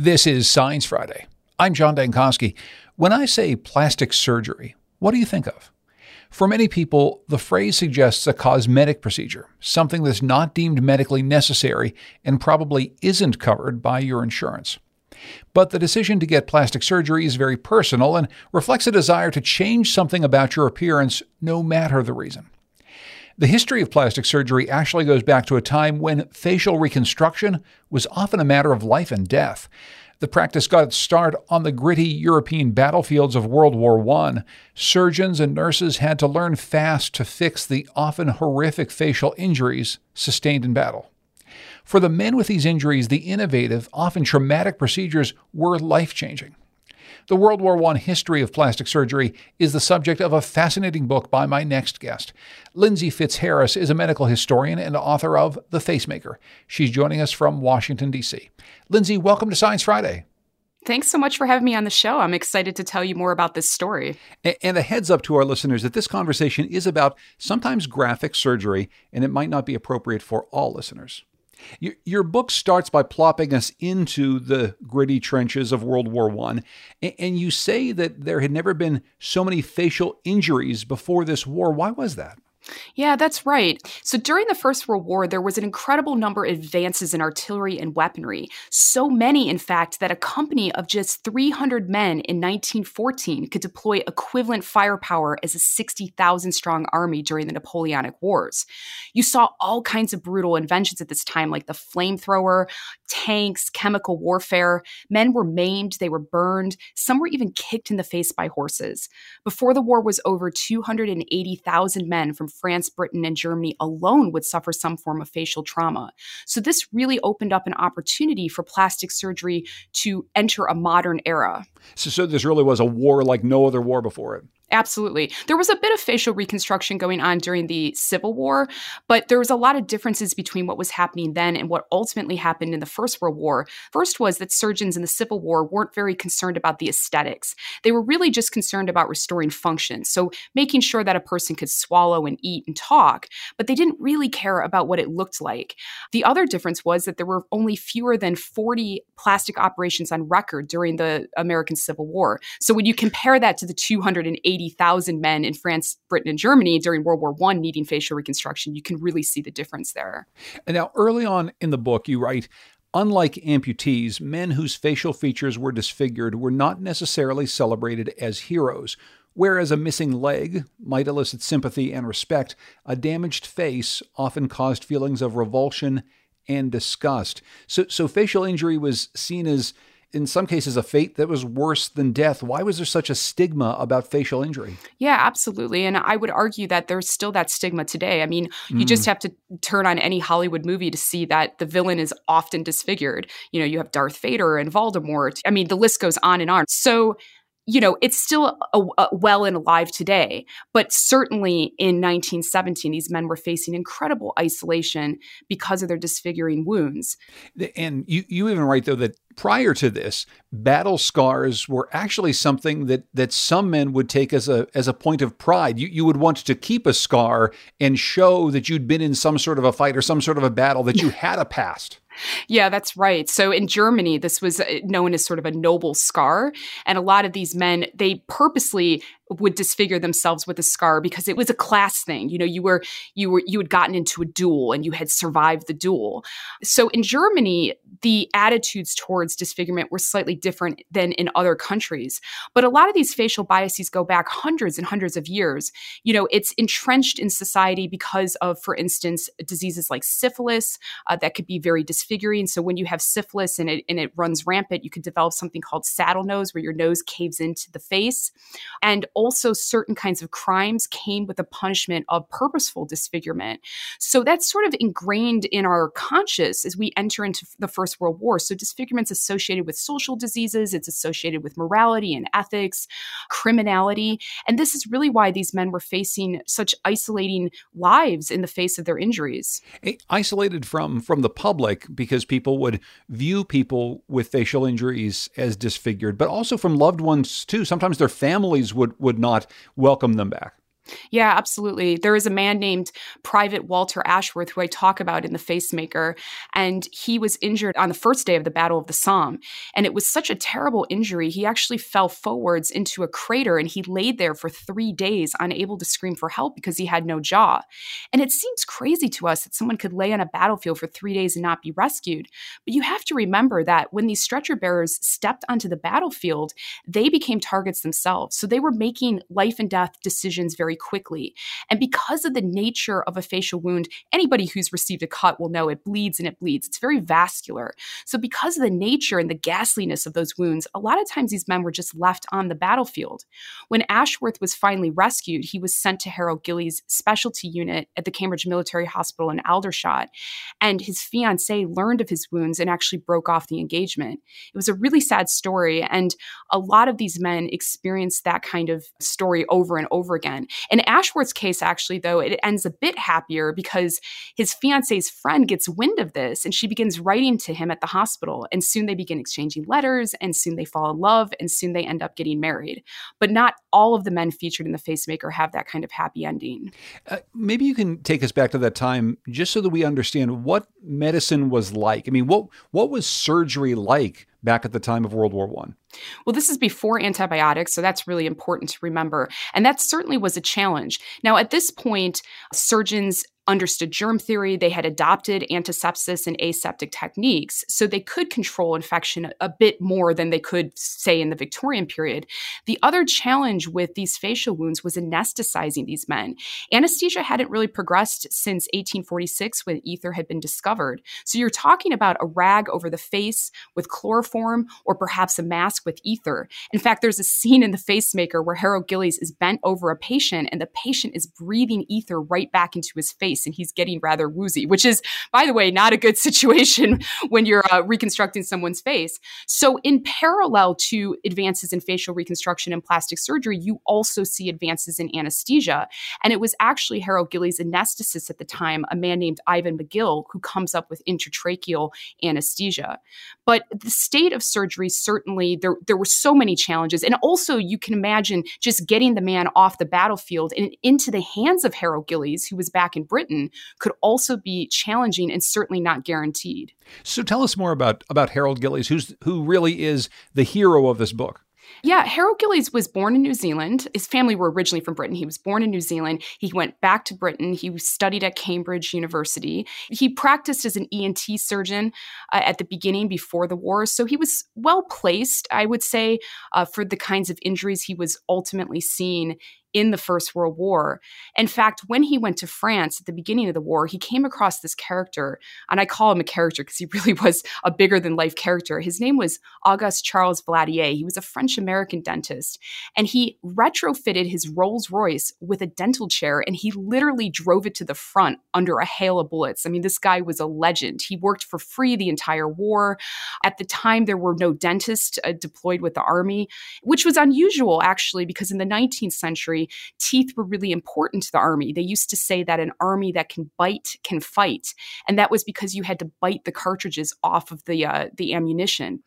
This is Science Friday. I'm John Dankosky. When I say plastic surgery, what do you think of? For many people, the phrase suggests a cosmetic procedure, something that's not deemed medically necessary and probably isn't covered by your insurance. But the decision to get plastic surgery is very personal and reflects a desire to change something about your appearance, no matter the reason. The history of plastic surgery actually goes back to a time when facial reconstruction was often a matter of life and death. The practice got its start on the gritty European battlefields of World War I. Surgeons and nurses had to learn fast to fix the often horrific facial injuries sustained in battle. For the men with these injuries, the innovative, often traumatic procedures were life changing. The World War I history of plastic surgery is the subject of a fascinating book by my next guest. Lindsey Fitzharris is a medical historian and author of The Facemaker. She's joining us from Washington, D.C. Lindsey, welcome to Science Friday. Thanks so much for having me on the show. I'm excited to tell you more about this story. And a heads up to our listeners that this conversation is about sometimes graphic surgery, and it might not be appropriate for all listeners. Your, your book starts by plopping us into the gritty trenches of World War I, and you say that there had never been so many facial injuries before this war. Why was that? Yeah, that's right. So during the First World War, there was an incredible number of advances in artillery and weaponry. So many, in fact, that a company of just 300 men in 1914 could deploy equivalent firepower as a 60,000 strong army during the Napoleonic Wars. You saw all kinds of brutal inventions at this time, like the flamethrower, tanks, chemical warfare. Men were maimed, they were burned, some were even kicked in the face by horses. Before the war was over, 280,000 men from France, Britain, and Germany alone would suffer some form of facial trauma. So this really opened up an opportunity for plastic surgery to enter a modern era. So, so this really was a war like no other war before it. Absolutely. There was a bit of facial reconstruction going on during the Civil War, but there was a lot of differences between what was happening then and what ultimately happened in the First World War. First was that surgeons in the Civil War weren't very concerned about the aesthetics. They were really just concerned about restoring function. So making sure that a person could swallow and eat and talk, but they didn't really care about what it looked like. The other difference was that there were only fewer than 40 plastic operations on record during the American Civil War. So when you compare that to the 280 80,000 men in France, Britain, and Germany during World War I needing facial reconstruction, you can really see the difference there. And now, early on in the book, you write, Unlike amputees, men whose facial features were disfigured were not necessarily celebrated as heroes. Whereas a missing leg might elicit sympathy and respect, a damaged face often caused feelings of revulsion and disgust. So, so facial injury was seen as in some cases a fate that was worse than death. Why was there such a stigma about facial injury? Yeah, absolutely. And I would argue that there's still that stigma today. I mean, you mm. just have to turn on any Hollywood movie to see that the villain is often disfigured. You know, you have Darth Vader and Voldemort. I mean, the list goes on and on. So you know, it's still a, a well and alive today. But certainly in 1917, these men were facing incredible isolation because of their disfiguring wounds. And you, you even write, though, that prior to this, battle scars were actually something that, that some men would take as a, as a point of pride. You, you would want to keep a scar and show that you'd been in some sort of a fight or some sort of a battle, that you had a past. Yeah, that's right. So in Germany, this was uh, known as sort of a noble scar. And a lot of these men, they purposely would disfigure themselves with a scar because it was a class thing. You know, you were you were you had gotten into a duel and you had survived the duel. So in Germany, the attitudes towards disfigurement were slightly different than in other countries. But a lot of these facial biases go back hundreds and hundreds of years. You know, it's entrenched in society because of, for instance, diseases like syphilis uh, that could be very disfiguring. So when you have syphilis and it and it runs rampant, you could develop something called saddle nose, where your nose caves into the face, and also certain kinds of crimes came with a punishment of purposeful disfigurement. So that's sort of ingrained in our conscious as we enter into the First World War. So disfigurement's associated with social diseases, it's associated with morality and ethics, criminality. And this is really why these men were facing such isolating lives in the face of their injuries. Isolated from from the public because people would view people with facial injuries as disfigured, but also from loved ones too. Sometimes their families would, would would not welcome them back. Yeah, absolutely. There is a man named Private Walter Ashworth who I talk about in The Facemaker, and he was injured on the first day of the Battle of the Somme. And it was such a terrible injury, he actually fell forwards into a crater and he laid there for three days, unable to scream for help because he had no jaw. And it seems crazy to us that someone could lay on a battlefield for three days and not be rescued. But you have to remember that when these stretcher bearers stepped onto the battlefield, they became targets themselves. So they were making life and death decisions very quickly. And because of the nature of a facial wound, anybody who's received a cut will know it bleeds and it bleeds. It's very vascular. So, because of the nature and the ghastliness of those wounds, a lot of times these men were just left on the battlefield. When Ashworth was finally rescued, he was sent to Harold Gillies' specialty unit at the Cambridge Military Hospital in Aldershot. And his fiancee learned of his wounds and actually broke off the engagement. It was a really sad story. And a lot of these men experienced that kind of story over and over again. In Ashworth's case, actually, though, it ends a bit happier because his fiance's friend gets wind of this and she begins writing to him at the hospital. And soon they begin exchanging letters, and soon they fall in love, and soon they end up getting married. But not all of the men featured in The Facemaker have that kind of happy ending. Uh, maybe you can take us back to that time just so that we understand what medicine was like. I mean, what what was surgery like back at the time of World War One? Well, this is before antibiotics, so that's really important to remember. And that certainly was a challenge. Now, at this point, surgeons understood germ theory, they had adopted antisepsis and aseptic techniques, so they could control infection a bit more than they could, say, in the Victorian period. The other challenge with these facial wounds was anesthetizing these men. Anesthesia hadn't really progressed since 1846 when ether had been discovered. So you're talking about a rag over the face with chloroform or perhaps a mask with ether. In fact, there's a scene in The Facemaker where Harold Gillies is bent over a patient and the patient is breathing ether right back into his face face and he's getting rather woozy, which is, by the way, not a good situation when you're uh, reconstructing someone's face. So, in parallel to advances in facial reconstruction and plastic surgery, you also see advances in anesthesia. And it was actually Harold Gillies' anesthetist at the time, a man named Ivan Magill, who comes up with intratracheal anesthesia. But the state of surgery certainly there there were so many challenges, and also you can imagine just getting the man off the battlefield and into the hands of Harold Gillies, who was back in Britain, could also be challenging and certainly not guaranteed. So tell us more about about Harold Gillies, who's who really is the hero of this book. Yeah, Harold Gillies was born in New Zealand. His family were originally from Britain. He was born in New Zealand. He went back to Britain. He studied at Cambridge University. He practiced as an ENT surgeon uh, at the beginning before the war. So he was well placed, I would say, uh, for the kinds of injuries he was ultimately seeing in the First World War. In fact, when he went to France at the beginning of the war, he came across this character, and I call him a character because he really was a bigger than life character. His name was Auguste Charles Valadier. He was a French American dentist, and he retrofitted his Rolls Royce with a dental chair, and he literally drove it to the front under a hail of bullets. I mean, this guy was a legend. He worked for free the entire war. At the time, there were no dentists uh, deployed with the army, which was unusual actually, because in the 19th century, teeth were really important to the army. They used to say that an army that can bite can fight, and that was because you had to bite the cartridges off of the uh, the ammunition.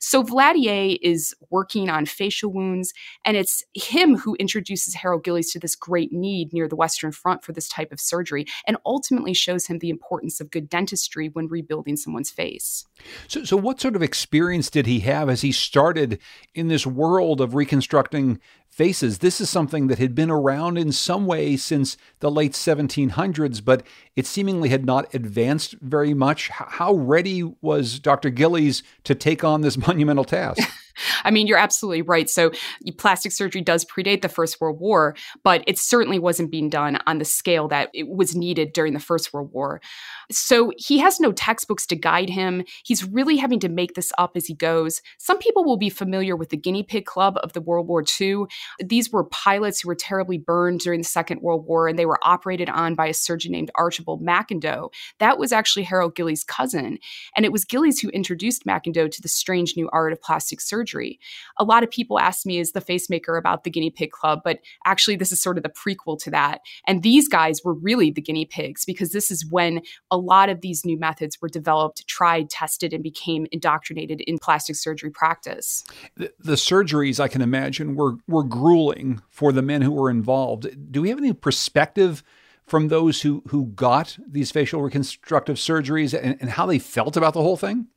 So Valadier is working on facial wounds, and it's him who introduces Harold Gillies to this great need near the Western Front for this type of surgery, and ultimately shows him the importance of good dentistry when rebuilding someone's face. So, so what sort of experience did he have as he started in this world of reconstructing faces. This is something that had been around in some way since the late 1700s, but it seemingly had not advanced very much. How ready was Dr. Gillies to take on this monumental task? I mean, you're absolutely right. So, plastic surgery does predate the First World War, but it certainly wasn't being done on the scale that it was needed during the First World War. So, he has no textbooks to guide him. He's really having to make this up as he goes. Some people will be familiar with the Guinea Pig Club of the World War II. These were pilots who were terribly burned during the Second World War, and they were operated on by a surgeon named Archibald McIndoe. That was actually Harold Gillies' cousin. And it was Gillies who introduced McIndoe to the strange new art of plastic surgery surgery. A lot of people ask me, is the facemaker about the guinea pig club? But actually, this is sort of the prequel to that. And these guys were really the guinea pigs because this is when a lot of these new methods were developed, tried, tested, and became indoctrinated in plastic surgery practice. The, the surgeries, I can imagine, were, were grueling for the men who were involved. Do we have any perspective? from those who who got these facial reconstructive surgeries and, and how they felt about the whole thing?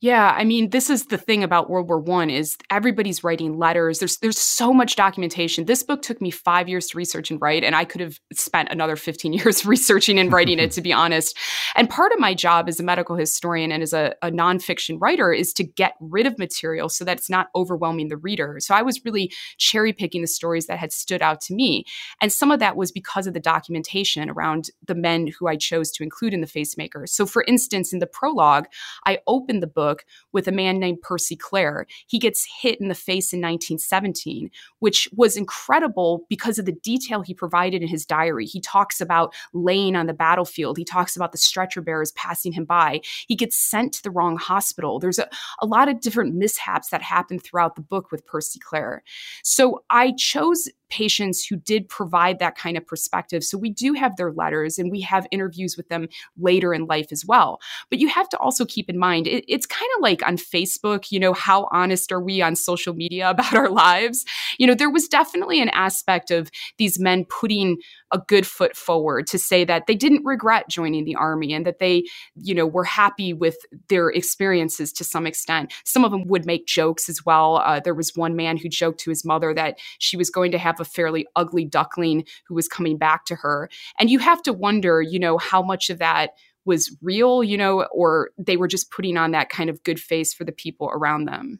Yeah, I mean, this is the thing about World War One is everybody's writing letters. There's there's so much documentation. This book took me five years to research and write, and I could have spent another 15 years researching and writing it, to be honest. And part of my job as a medical historian and as a, a nonfiction writer is to get rid of material so that it's not overwhelming the reader. So I was really cherry picking the stories that had stood out to me, and some of that was because of the documentation around the men who I chose to include in the facemaker. So, for instance, in the prologue, I opened the book book with a man named Percy Clare. He gets hit in the face in 1917, which was incredible because of the detail he provided in his diary. He talks about laying on the battlefield, he talks about the stretcher bearers passing him by. He gets sent to the wrong hospital. There's a, a lot of different mishaps that happen throughout the book with Percy Clare. So I chose patients who did provide that kind of perspective. So we do have their letters and we have interviews with them later in life as well. But you have to also keep in mind it, it's kind of like on Facebook, you know, how honest are we on social media about our lives? You know, there was definitely an aspect of these men putting a good foot forward to say that they didn't regret joining the army and that they, you know, were happy with their experiences to some extent. Some of them would make jokes as well. Uh, there was one man who joked to his mother that she was going to have a fairly ugly duckling who was coming back to her. And you have to wonder, you know, how much of that was real, you know, or they were just putting on that kind of good face for the people around them.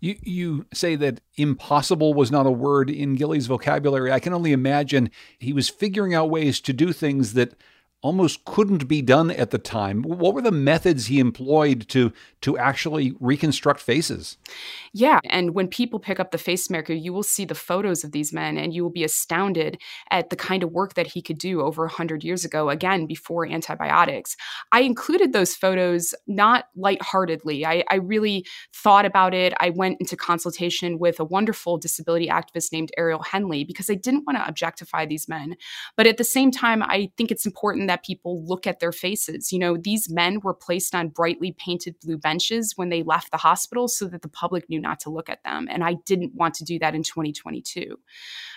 You you say that impossible was not a word in Gillies' vocabulary. I can only imagine he was figuring out ways to do things that almost couldn't be done at the time. What were the methods he employed to to actually reconstruct faces? Yeah, and when people pick up the facemaker, you will see the photos of these men and you will be astounded at the kind of work that he could do over 100 years ago again before antibiotics. I included those photos not lightheartedly. I, I really thought about it. I went into consultation with a wonderful disability activist named Ariel Henley because I didn't want to objectify these men. But at the same time, I think it's important that that people look at their faces. You know, these men were placed on brightly painted blue benches when they left the hospital so that the public knew not to look at them. And I didn't want to do that in 2022.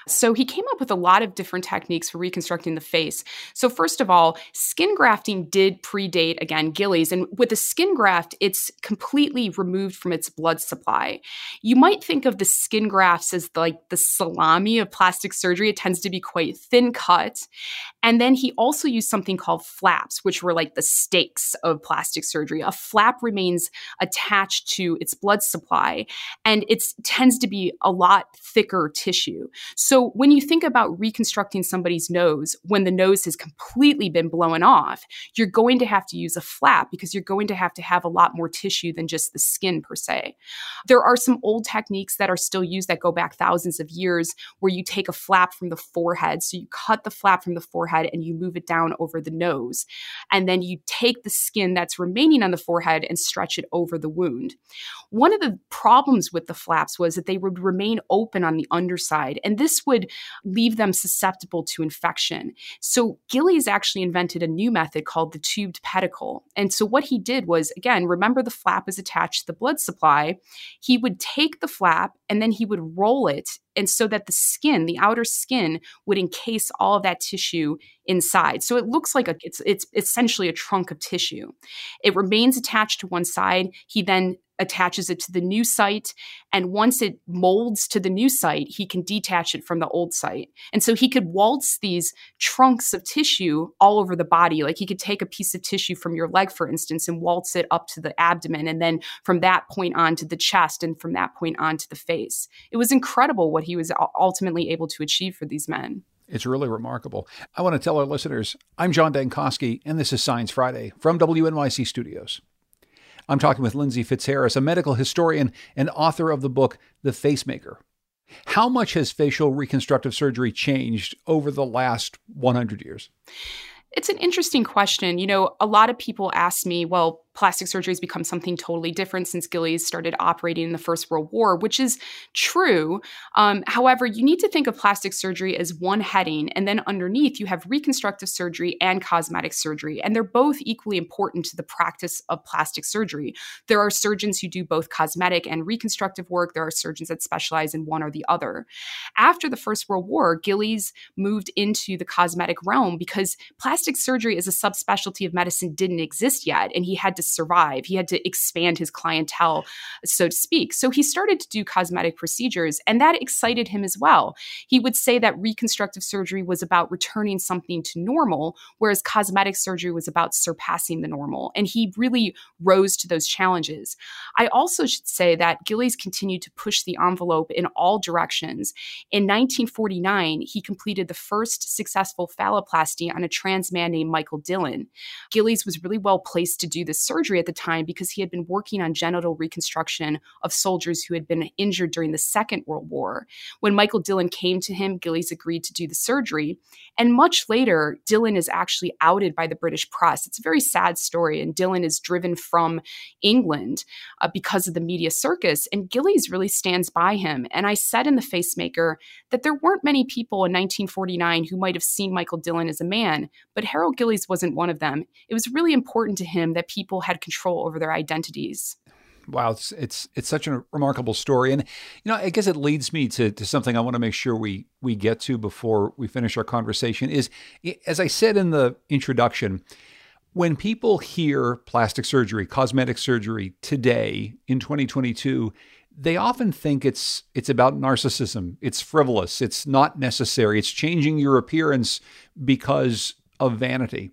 So he came up with a lot of different techniques for reconstructing the face. So, first of all, skin grafting did predate, again, Gillies. And with a skin graft, it's completely removed from its blood supply. You might think of the skin grafts as like the salami of plastic surgery. It tends to be quite thin cut. And then he also used something called flaps, which were like the stakes of plastic surgery. A flap remains attached to its blood supply, and it tends to be a lot thicker tissue. So when you think about reconstructing somebody's nose when the nose has completely been blown off, you're going to have to use a flap because you're going to have to have a lot more tissue than just the skin per se. There are some old techniques that are still used that go back thousands of years where you take a flap from the forehead. So you cut the flap from the forehead and you move it down over the nose. And then you take the skin that's remaining on the forehead and stretch it over the wound. One of the problems with the flaps was that they would remain open on the underside, and this would leave them susceptible to infection. So Gillies actually invented a new method called the tubed pedicle. And so what he did was, again, remember the flap is attached to the blood supply. He would take the flap and then he would roll it and so that the skin, the outer skin, would encase all of that tissue inside. So it looks like a, it's it's essentially a trunk of tissue. It remains attached to one side. He then attaches it to the new site. And once it molds to the new site, he can detach it from the old site. And so he could waltz these trunks of tissue all over the body. Like he could take a piece of tissue from your leg, for instance, and waltz it up to the abdomen. And then from that point on to the chest, and from that point on to the face. It was incredible what he was ultimately able to achieve for these men. It's really remarkable. I want to tell our listeners I'm John Dankosky, and this is Science Friday from WNYC Studios. I'm talking with Lindsey Fitzharris, a medical historian and author of the book The Facemaker. How much has facial reconstructive surgery changed over the last 100 years? It's an interesting question. You know, a lot of people ask me, well, plastic surgery has become something totally different since Gillies started operating in the First World War, which is true. Um, however, you need to think of plastic surgery as one heading, and then underneath you have reconstructive surgery and cosmetic surgery, and they're both equally important to the practice of plastic surgery. There are surgeons who do both cosmetic and reconstructive work. There are surgeons that specialize in one or the other. After the First World War, Gillies moved into the cosmetic realm because plastic surgery as a subspecialty of medicine didn't exist yet, and he had to survive. He had to expand his clientele, so to speak. So he started to do cosmetic procedures, and that excited him as well. He would say that reconstructive surgery was about returning something to normal, whereas cosmetic surgery was about surpassing the normal. And he really rose to those challenges. I also should say that Gillies continued to push the envelope in all directions. In 1949, he completed the first successful phalloplasty on a trans man named Michael Dillon. Gillies was really well placed to do this surgery at the time because he had been working on genital reconstruction of soldiers who had been injured during the Second World War. When Michael Dillon came to him, Gillies agreed to do the surgery. And much later, Dillon is actually outed by the British press. It's a very sad story, and Dillon is driven from England uh, because of the media circus. And Gillies really stands by him. And I said in The Facemaker that there weren't many people in 1949 who might have seen Michael Dillon as a man, but Harold Gillies wasn't one of them. It was really important to him that people had control over their identities wow, it's it's it's such a remarkable story, and you know, I guess it leads me to to something I want to make sure we we get to before we finish our conversation. Is as I said in the introduction, when people hear plastic surgery, cosmetic surgery today in 2022, they often think it's it's about narcissism. It's frivolous. It's not necessary. It's changing your appearance because of vanity.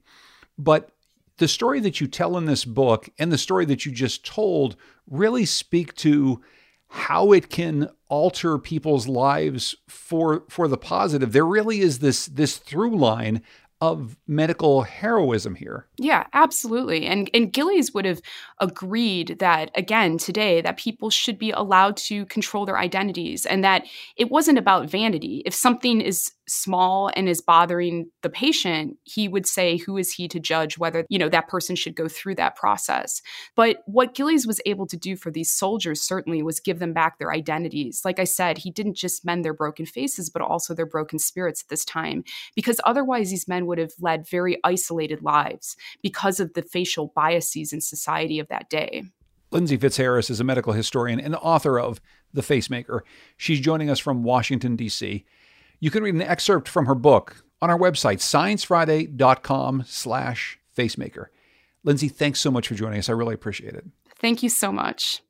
But the story that you tell in this book and the story that you just told really speak to how it can alter people's lives for for the positive. There really is this this through line of medical heroism here. Yeah, absolutely. And and Gillies would have agreed that again today that people should be allowed to control their identities and that it wasn't about vanity. If something is small and is bothering the patient, he would say who is he to judge whether, you know, that person should go through that process. But what Gillies was able to do for these soldiers certainly was give them back their identities. Like I said, he didn't just mend their broken faces but also their broken spirits at this time because otherwise these men would have led very isolated lives because of the facial biases in society of that day. Lindsey Fitzharris is a medical historian and author of The Facemaker. She's joining us from Washington, D.C. You can read an excerpt from her book on our website, sciencefriday.com slash facemaker. Lindsey, thanks so much for joining us. I really appreciate it. Thank you so much.